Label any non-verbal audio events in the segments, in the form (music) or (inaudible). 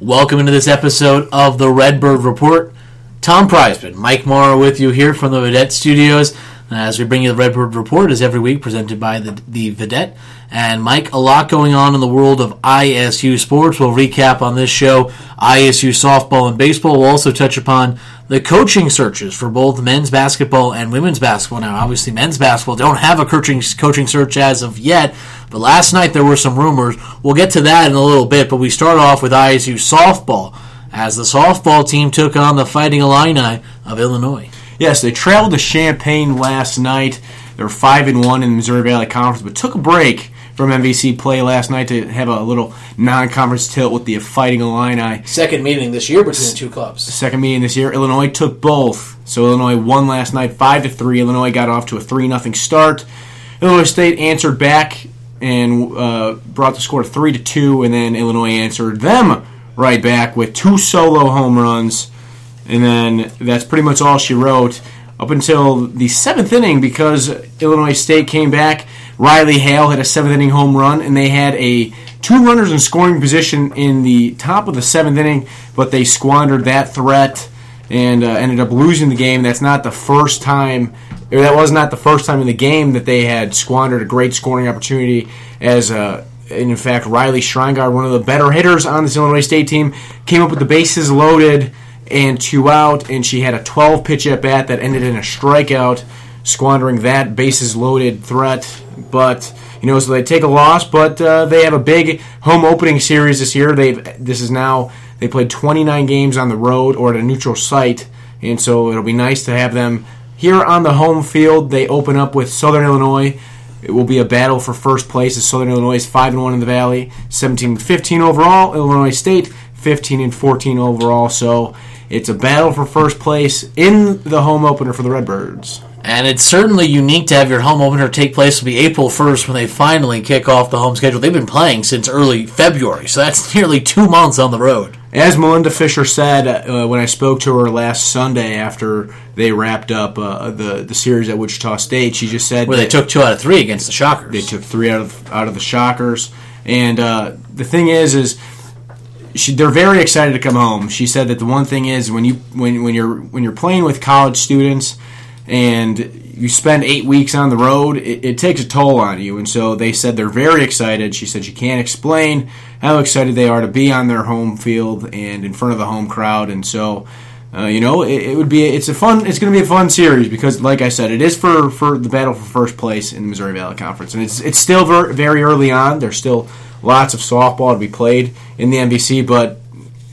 Welcome into this episode of the Redbird Report. Tom Prizeman, Mike Morrow with you here from the Vidette Studios. As we bring you the Redbird Report, is every week presented by the, the Vidette. And Mike, a lot going on in the world of ISU sports. We'll recap on this show ISU softball and baseball. We'll also touch upon the coaching searches for both men's basketball and women's basketball. Now, obviously, men's basketball don't have a coaching coaching search as of yet, but last night there were some rumors. We'll get to that in a little bit, but we start off with ISU softball as the softball team took on the Fighting Illini of Illinois. Yes, they traveled to Champaign last night. They're five and one in the Missouri Valley Conference, but took a break from MVC play last night to have a little non-conference tilt with the Fighting Illini. Second meeting this year between the two clubs. Second meeting this year, Illinois took both. So Illinois won last night, five to three. Illinois got off to a three nothing start. Illinois State answered back and uh, brought the score to three to two, and then Illinois answered them right back with two solo home runs, and then that's pretty much all she wrote up until the seventh inning because Illinois State came back. Riley Hale hit a seventh inning home run, and they had a two runners in scoring position in the top of the seventh inning, but they squandered that threat and uh, ended up losing the game. That's not the first time, that was not the first time in the game that they had squandered a great scoring opportunity. As uh, and in fact, Riley Schreingard, one of the better hitters on this Illinois State team, came up with the bases loaded and two out, and she had a 12 pitch at bat that ended in a strikeout, squandering that bases loaded threat. But you know, so they take a loss, but uh, they have a big home opening series this year. They this is now they played 29 games on the road or at a neutral site, and so it'll be nice to have them here on the home field. They open up with Southern Illinois. It will be a battle for first place as Southern Illinois is 5 and 1 in the Valley, 17 and 15 overall. Illinois State 15 and 14 overall. So it's a battle for first place in the home opener for the Redbirds. And it's certainly unique to have your home opener take place. It'll be April 1st when they finally kick off the home schedule. They've been playing since early February, so that's (laughs) nearly two months on the road. As Melinda Fischer said uh, when I spoke to her last Sunday after they wrapped up uh, the the series at Wichita State, she just said Where they took two out of three against the Shockers. they took three out of out of the Shockers. And uh, the thing is, is she, they're very excited to come home. She said that the one thing is when you when when you're when you're playing with college students and you spend eight weeks on the road, it, it, takes a toll on you. And so they said they're very excited. She said she can't explain how excited they are to be on their home field and in front of the home crowd. And so, uh, you know, it, it, would be it's a fun it's going to be a fun series because, like I said, it is for for the battle for first place in the Missouri Valley Conference, and it's it's still very, very early on. There's still lots of softball to be played in the MVC, but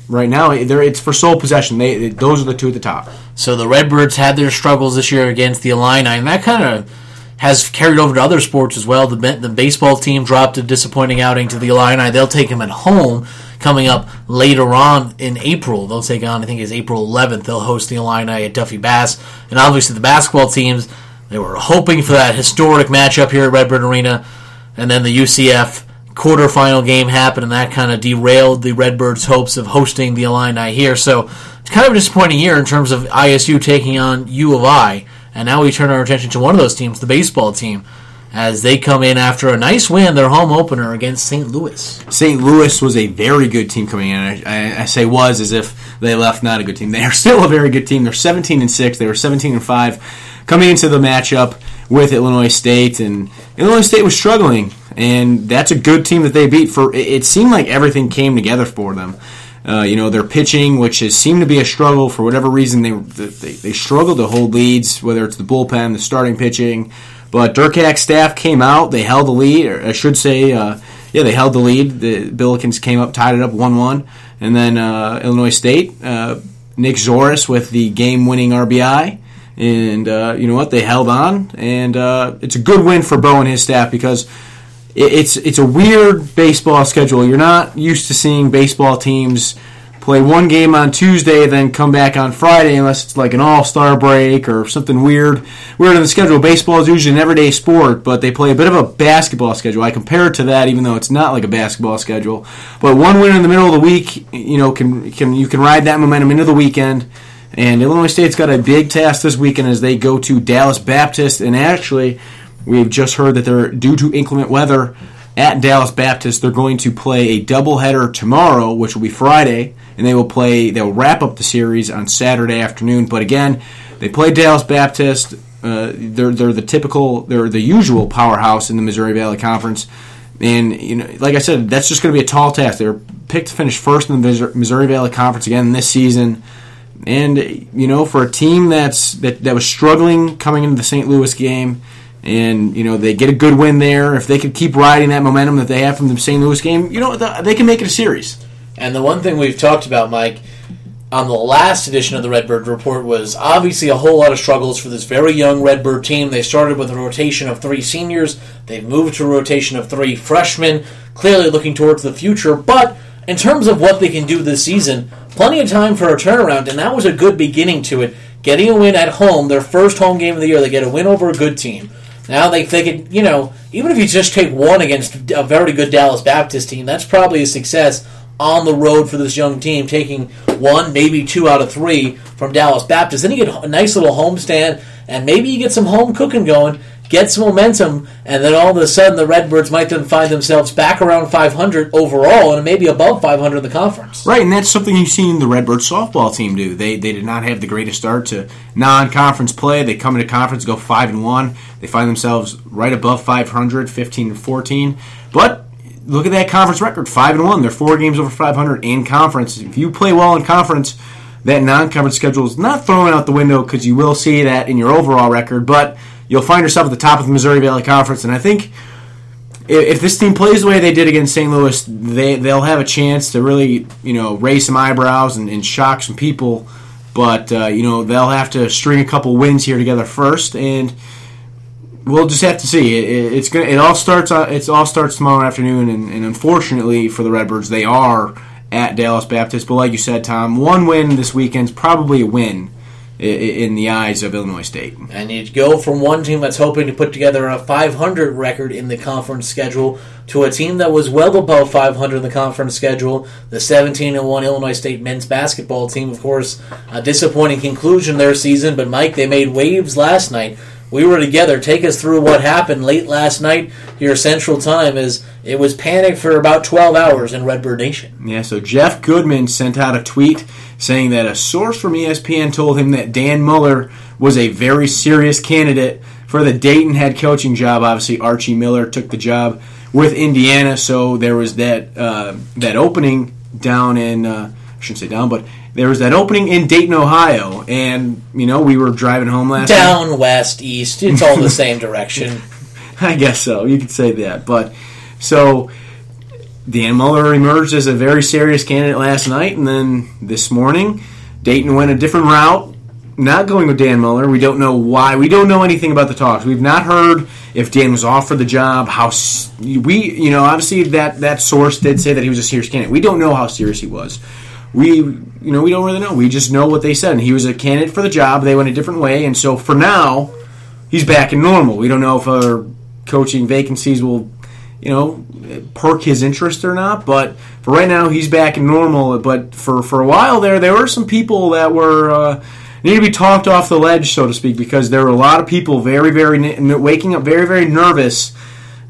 right now it's for sole possession. They those are the two at the top. So the Redbirds had their struggles this year against the Illini, and that kind of has carried over to other sports as well. The, the baseball team dropped a disappointing outing to the Illini. They'll take them at home coming up later on in April. They'll take on, I think it's April 11th. They'll host the Illini at Duffy Bass. And obviously the basketball teams, they were hoping for that historic matchup here at Redbird Arena. And then the UCF quarterfinal game happened, and that kind of derailed the Redbirds' hopes of hosting the Illini here. So it's kind of a disappointing year in terms of ISU taking on U of I. And now we turn our attention to one of those teams, the baseball team, as they come in after a nice win, their home opener against St. Louis. St. Louis was a very good team coming in. I, I, I, say was as if they left not a good team. They are still a very good team. They're 17 and six. They were 17 and five coming into the matchup with Illinois State, and Illinois State was struggling, and that's a good team that they beat. For it seemed like everything came together for them. Uh, you know, their pitching, which has seemed to be a struggle for whatever reason, they, they they struggled to hold leads, whether it's the bullpen, the starting pitching. But Durkac's staff came out, they held the lead, or I should say, uh, yeah, they held the lead. The Billikens came up, tied it up 1 1. And then uh, Illinois State, uh, Nick Zoris with the game winning RBI. And uh, you know what? They held on, and uh, it's a good win for Bo and his staff because it's it's a weird baseball schedule. You're not used to seeing baseball teams play one game on Tuesday, then come back on Friday, unless it's like an All Star break or something weird. Weird in the schedule. Baseball is usually an everyday sport, but they play a bit of a basketball schedule. I compare it to that, even though it's not like a basketball schedule. But one win in the middle of the week, you know, can can you can ride that momentum into the weekend. And Illinois State's got a big task this weekend as they go to Dallas Baptist, and actually We've just heard that they're due to inclement weather. at Dallas Baptist. They're going to play a doubleheader tomorrow, which will be Friday, and they will play. They'll wrap up the series on Saturday afternoon. But again, they play Dallas Baptist. Uh, they're they're the typical, they're the usual powerhouse in the Missouri Valley Conference, and you know, like I said, that's just going to be a tall task. They're picked to finish first in the Missouri Valley Conference again this season. And you know, for a team that's that, that was struggling coming into the St. Louis game, and you know they get a good win there. If they could keep riding that momentum that they have from the St. Louis game, you know they can make it a series. And the one thing we've talked about, Mike, on the last edition of the Redbird Report was obviously a whole lot of struggles for this very young Redbird team. They started with a rotation of three seniors. They've moved to a rotation of three freshmen, clearly looking towards the future. But in terms of what they can do this season, plenty of time for a turnaround, and that was a good beginning to it. Getting a win at home, their first home game of the year, they get a win over a good team. Now they, they could, you know, even if you just take one against a very good Dallas Baptist team, that's probably a success on the road for this young team, taking one, maybe two out of three from Dallas Baptist. Then you get a nice little homestand, and maybe you get some home cooking going, get some momentum, and then all of a sudden the Redbirds might then find themselves back around 500 overall and maybe above 500 in the conference. Right, and that's something you've seen the Redbird softball team do. They they did not have the greatest start to non-conference play. They come into conference, go five and one. They find themselves right above 500, 15 and 14. But look at that conference record, five and one. They're four games over 500 in conference. If you play well in conference, that non-conference schedule is not thrown out the window because you will see that in your overall record. But you'll find yourself at the top of the Missouri Valley Conference, and I think if this team plays the way they did against St. Louis, they they'll have a chance to really you know raise some eyebrows and, and shock some people. But uh, you know they'll have to string a couple wins here together first, and we'll just have to see. It, it's gonna. It all starts. It's all starts tomorrow afternoon, and, and, unfortunately for the Redbirds, they are at Dallas Baptist. But like you said, Tom, one win this weekend's probably a win in the eyes of Illinois State. And you go from one team that's hoping to put together a 500 record in the conference schedule to a team that was well above 500 in the conference schedule, the 17 and 1 Illinois State men's basketball team. Of course, a disappointing conclusion their season, but Mike, they made waves last night we were together. Take us through what happened late last night here Central Time as it was panic for about 12 hours in Redbird Nation. Yeah, so Jeff Goodman sent out a tweet saying that a source from ESPN told him that Dan Muller was a very serious candidate for the Dayton head coaching job. Obviously, Archie Miller took the job with Indiana, so there was that uh, that opening down in uh, I shouldn't say down, but there was that opening in Dayton, Ohio, and you know we were driving home last down night. west, east. It's all the (laughs) same direction. I guess so. You could say that, but so Dan Muller emerged as a very serious candidate last night, and then this morning Dayton went a different route. Not going with Dan Muller. We don't know why. We don't know anything about the talks. We've not heard if Dan was offered the job. How we, you know, obviously that that source did say that he was a serious candidate. We don't know how serious he was we you know we don't really know. We just know what they said. And he was a candidate for the job. They went a different way, and so for now, he's back in normal. We don't know if our coaching vacancies will you know perk his interest or not. But for right now, he's back in normal. But for for a while there, there were some people that were. Uh, need to be talked off the ledge, so to speak, because there were a lot of people very, very waking up very, very nervous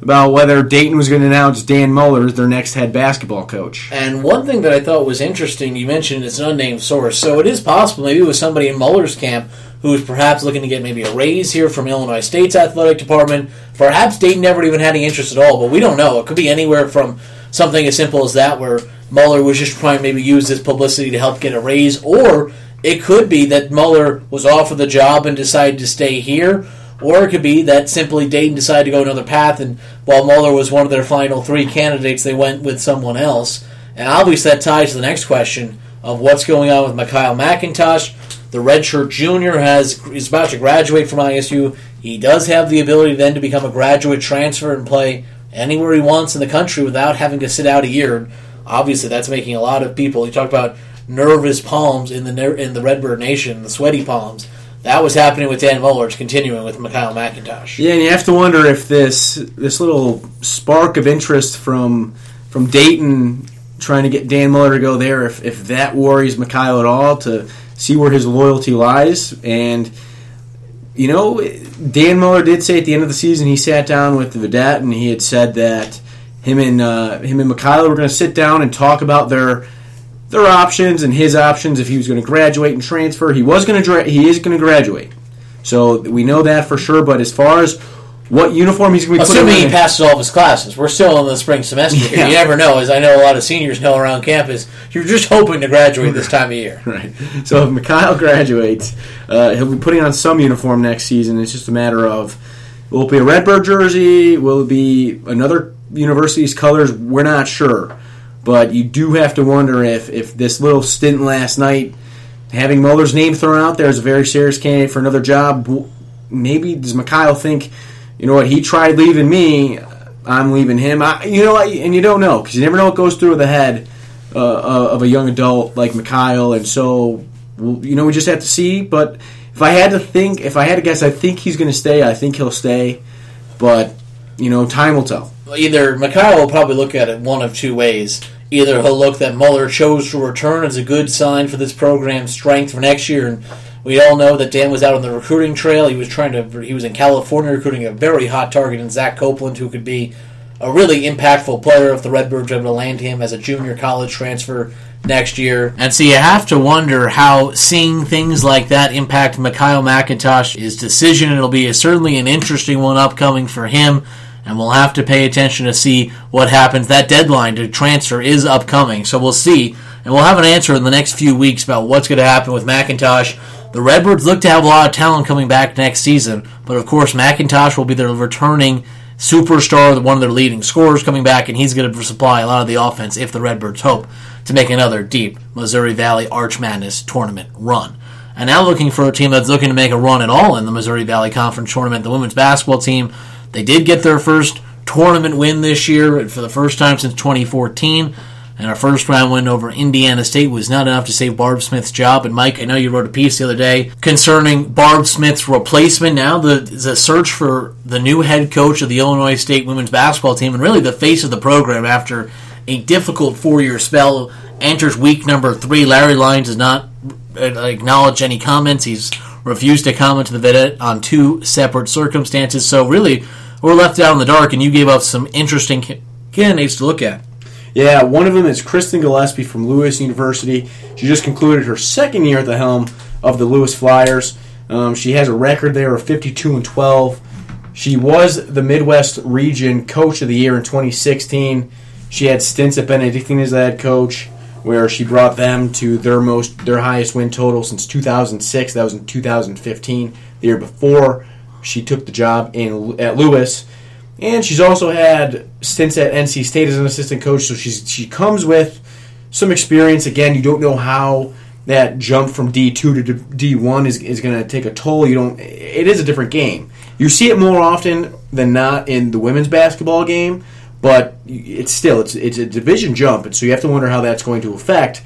about whether Dayton was going to announce Dan Muller as their next head basketball coach. And one thing that I thought was interesting, you mentioned it's an unnamed source, so it is possible maybe it was somebody in Muller's camp who was perhaps looking to get maybe a raise here from Illinois State's athletic department. Perhaps Dayton never even had any interest at all, but we don't know. It could be anywhere from something as simple as that, where Muller was just trying to maybe use this publicity to help get a raise, or it could be that Muller was offered the job and decided to stay here or it could be that simply Dayton decided to go another path, and while Muller was one of their final three candidates, they went with someone else. And obviously, that ties to the next question of what's going on with MiKyle McIntosh. The redshirt junior has is about to graduate from ISU. He does have the ability then to become a graduate transfer and play anywhere he wants in the country without having to sit out a year. Obviously, that's making a lot of people. You talk about nervous palms in the in the Redbird Nation, the sweaty palms that was happening with Dan Muller. It's continuing with MiKyle McIntosh. Yeah, and you have to wonder if this this little spark of interest from from Dayton trying to get Dan Muller to go there, if, if that worries MiKyle at all to see where his loyalty lies. And, you know, Dan Muller did say at the end of the season he sat down with the Vidette and he had said that him and uh, him and MiKyle were going to sit down and talk about their their options and his options if he was going to graduate and transfer. He was going to dra- he is going to graduate, so we know that for sure. But as far as what uniform he's going to be Assuming he passes all of his classes. We're still in the spring semester here. (laughs) Yeah. You never know, as I know a lot of seniors know around campus. You're just hoping to graduate this (laughs) time of year. Right. So if MiKyle graduates, uh, he'll be putting on some uniform next season. It's just a matter of will it be a Redbird jersey? Will it be another university's colors? We're not sure. But you do have to wonder if, if this little stint last night, having Muller's name thrown out there as a very serious candidate for another job, maybe does MiKyle think, you know what, he tried leaving me, I'm leaving him. I, you know, and you don't know because you never know what goes through the head uh, uh, of a young adult like MiKyle, and so you know we just have to see. But if I had to think, if I had to guess, I think he's going to stay. I think he'll stay, but you know, time will tell. Either MiKyle will probably look at it one of two ways. Either he'll look that Muller chose to return as a good sign for this program's strength for next year, and we all know that Dan was out on the recruiting trail. He was trying to he was in California recruiting a very hot target in Zach Copeland, who could be a really impactful player if the Redbirds are able to land him as a junior college transfer next year. And so you have to wonder how seeing things like that impact MiKyle McIntosh's decision. It'll be a, certainly an interesting one upcoming for him, and we'll have to pay attention to see what happens. That deadline to transfer is upcoming, so we'll see. And we'll have an answer in the next few weeks about what's going to happen with McIntosh. The Redbirds look to have a lot of talent coming back next season, but of course, McIntosh will be their returning superstar, one of their leading scorers coming back, and he's going to supply a lot of the offense if the Redbirds hope to make another deep Missouri Valley Arch Madness tournament run. And now looking for a team that's looking to make a run at all in the Missouri Valley Conference tournament, the women's basketball team. They did get their first tournament win this year for the first time since 2014. And our first round win over Indiana State was not enough to save Barb Smith's job. And Mike, I know you wrote a piece the other day concerning Barb Smith's replacement. Now the the search for the new head coach of the Illinois State women's basketball team and really the face of the program after a difficult four year spell enters week number three. Larry Lyons does not acknowledge any comments. He's refused to comment to the Vidette on two separate circumstances. So really, we're left out in the dark, and you gave us some interesting candidates to look at. Yeah, one of them is Kristen Gillespie from Lewis University. She just concluded her second year at the helm of the Lewis Flyers. Um, she has a record there of 52 and 12. She was the Midwest Region Coach of the Year in 2016. She had stints at Benedictine as head coach, where she brought them to their most their highest win total since 2006. That was in 2015, the year before she took the job in at Lewis. And she's also had stints at NC State as an assistant coach, so she's she comes with some experience. Again, you don't know how that jump from D two to D one is, is going to take a toll. You don't. It is a different game. You see it more often than not in the women's basketball game, but it's still it's it's a division jump, and so you have to wonder how that's going to affect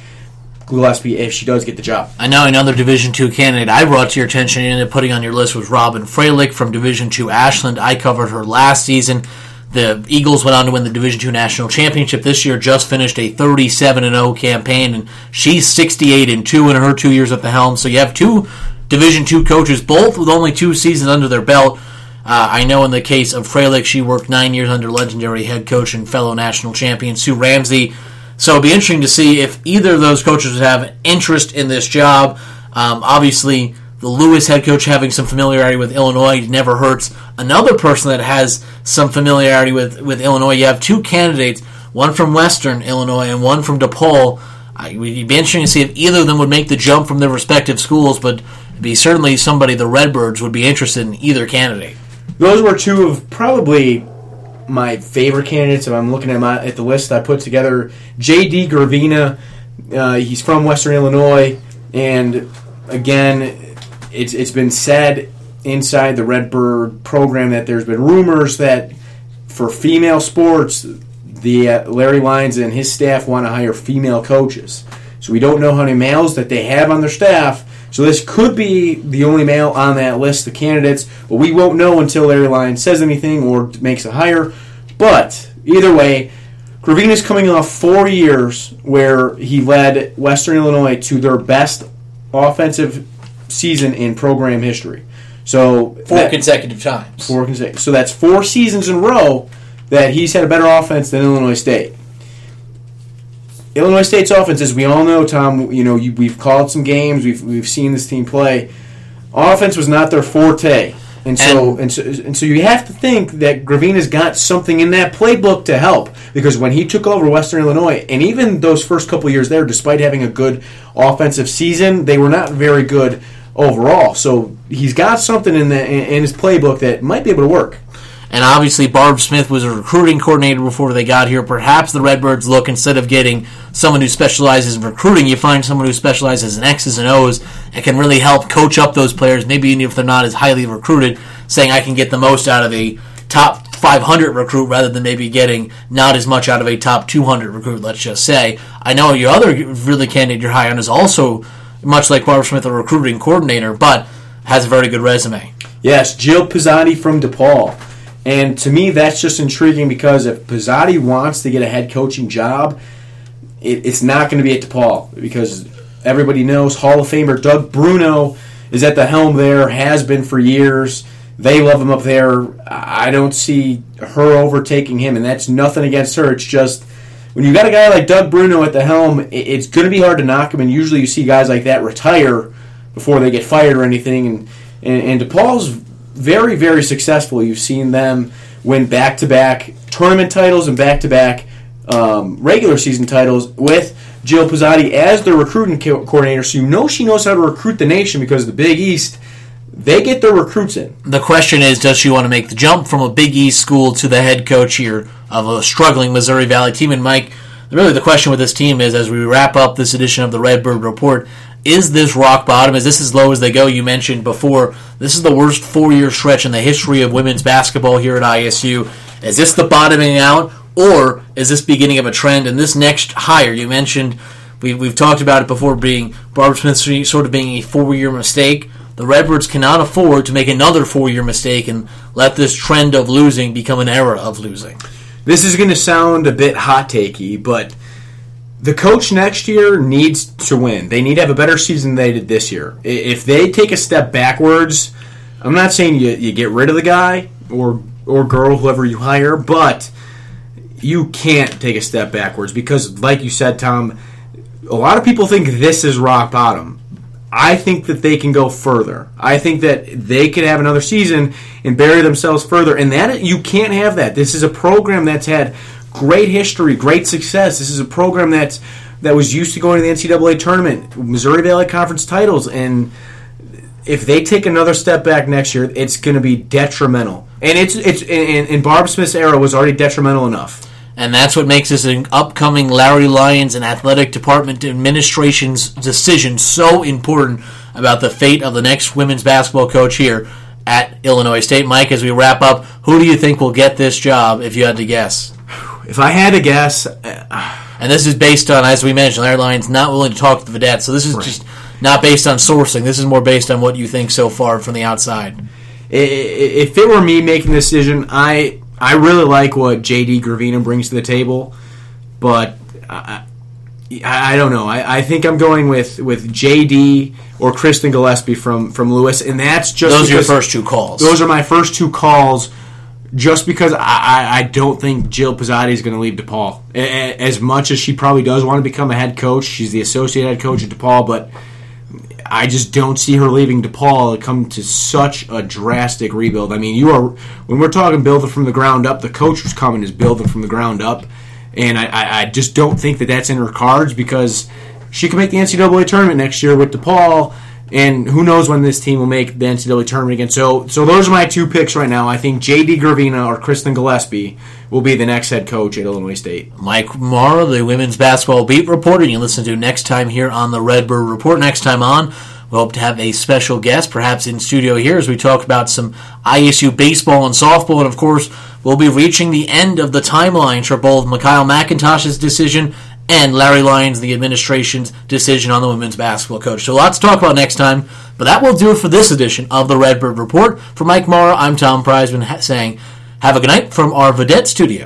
Gillespie if she does get the job. I know another Division two candidate I brought to your attention and ended up putting on your list was Robyn Fralick from Division two Ashland. I covered her last season. The Eagles went on to win the Division two national championship this year. Just finished a 37 and 0 campaign, and she's 68 and two in her two years at the helm. So you have two Division two coaches, both with only two seasons under their belt. Uh, I know in the case of Freilich, she worked nine years under legendary head coach and fellow national champion Sue Ramsey. So it'll be interesting to see if either of those coaches would have interest in this job. Um, obviously, the Lewis head coach having some familiarity with Illinois never hurts. Another person that has some familiarity with, with Illinois, you have two candidates, one from Western Illinois and one from DePaul. It'd be interesting to see if either of them would make the jump from their respective schools, but it'd be certainly somebody the Redbirds would be interested in either candidate. Those were two of probably my favorite candidates. If I'm looking at my at the list I put together, J.D. Gravina. Uh, he's from Western Illinois, and again, it's it's been said inside the Redbird program that there's been rumors that for female sports, the uh, Larry Lyons and his staff want to hire female coaches. So we don't know how many males that they have on their staff. So this could be the only male on that list of candidates, but we won't know until Larry Lyons says anything or makes a hire. But either way, Gravina's coming off four years where he led Western Illinois to their best offensive season in program history. So Four that- consecutive times. four consecutive. So that's four seasons in a row that he's had a better offense than Illinois State. Illinois State's offense, as we all know, Tom, you know, you, we've called some games, we've, we've seen this team play. Offense was not their forte. And so, and, and so, and so, you have to think that Gravina's got something in that playbook to help because when he took over Western Illinois, and even those first couple years there, despite having a good offensive season, they were not very good overall. So he's got something in the in his playbook that might be able to work. And obviously, Barb Smith was a recruiting coordinator before they got here. Perhaps the Redbirds look instead of getting someone who specializes in recruiting, you find someone who specializes in X's and O's and can really help coach up those players. Maybe even if they're not as highly recruited, saying I can get the most out of a top 500 recruit rather than maybe getting not as much out of a top 200 recruit. Let's just say. I know your other really candidate you're high on is also much like Barb Smith, a recruiting coordinator, but has a very good resume. Yes, Jill Pizzotti from DePaul. And to me, that's just intriguing because if Pizzotti wants to get a head coaching job, it, it's not going to be at DePaul because everybody knows Hall of Famer Doug Bruno is at the helm there, has been for years. They love him up there. I don't see her overtaking him, and that's nothing against her. It's just when you got a guy like Doug Bruno at the helm, it's going to be hard to knock him. And usually, you see guys like that retire before they get fired or anything. And and, and DePaul's very, very successful. You've seen them win back to back tournament titles and back to back regular season titles with Jill Pizzotti as their recruiting co- coordinator. So you know she knows how to recruit the nation because the Big East, they get their recruits in. The question is, does she want to make the jump from a Big East school to the head coach here of a struggling Missouri Valley team? And Mike, really the question with this team is, as we wrap up this edition of the Redbird Report, is this rock bottom? Is this as low as they go? You mentioned before, this is the worst four year stretch in the history of women's basketball here at ISU. Is this the bottoming out, or is this beginning of a trend? And this next hire, you mentioned, we, we've talked about it before, being Barbara Smith sort of being a four year mistake. The Redbirds cannot afford to make another four year mistake and let this trend of losing become an era of losing. This is going to sound a bit hot takey, but the coach next year needs to win. They need to have a better season than they did this year. If they take a step backwards, I'm not saying you, you get rid of the guy or or girl, whoever you hire, but you can't take a step backwards because, like you said, Tom, a lot of people think this is rock bottom. I think that they can go further. I think that they could have another season and bury themselves further, and that you can't have that. This is a program that's had great history, great success. This is a program that's that was used to going to the NCAA tournament, Missouri Valley Conference titles, and if they take another step back next year, it's going to be detrimental. And it's it's in, Barb Smith's era was already detrimental enough. And that's what makes this an upcoming Larry Lyons and athletic department administration's decision so important about the fate of the next women's basketball coach here at Illinois State. Mike, as we wrap up, who do you think will get this job if you had to guess? If I had to guess, uh, and this is based on, as we mentioned, airlines not willing to talk to the Videttes, so this is right. just not based on sourcing. This is more based on what you think so far from the outside. If it were me making the decision, I I really like what JD Gravina brings to the table, but I, I, don't know. I, I think I'm going with, with JD or Kristen Gillespie from, from Lewis, and that's just those are your first two calls. Those are my first two calls. Just because I, I don't think Jill Pizzotti is going to leave DePaul. As much as she probably does want to become a head coach, she's the associate head coach at DePaul, but I just don't see her leaving DePaul to come to such a drastic rebuild. I mean, you are when we're talking building from the ground up, the coach who's coming is building from the ground up, and I, I just don't think that that's in her cards because she can make the NCAA tournament next year with DePaul, and who knows when this team will make the NCAA tournament again. So, so those are my two picks right now. I think J.D. Gravina or Kristen Gillespie will be the next head coach at Illinois State. Mike Morrow, the women's basketball beat reporter, you listen to next time here on the Redbird Report. Next time on, we hope to have a special guest, perhaps in studio here, as we talk about some ISU baseball and softball. And of course, we'll be reaching the end of the timeline for both MiKyle McIntosh's decision and Larry Lyons, the administration's decision on the women's basketball coach. So lots to talk about next time, but that will do it for this edition of the Redbird Report. For Mike Morrow, I'm Tom Priseman saying, have a good night from our Vidette studio.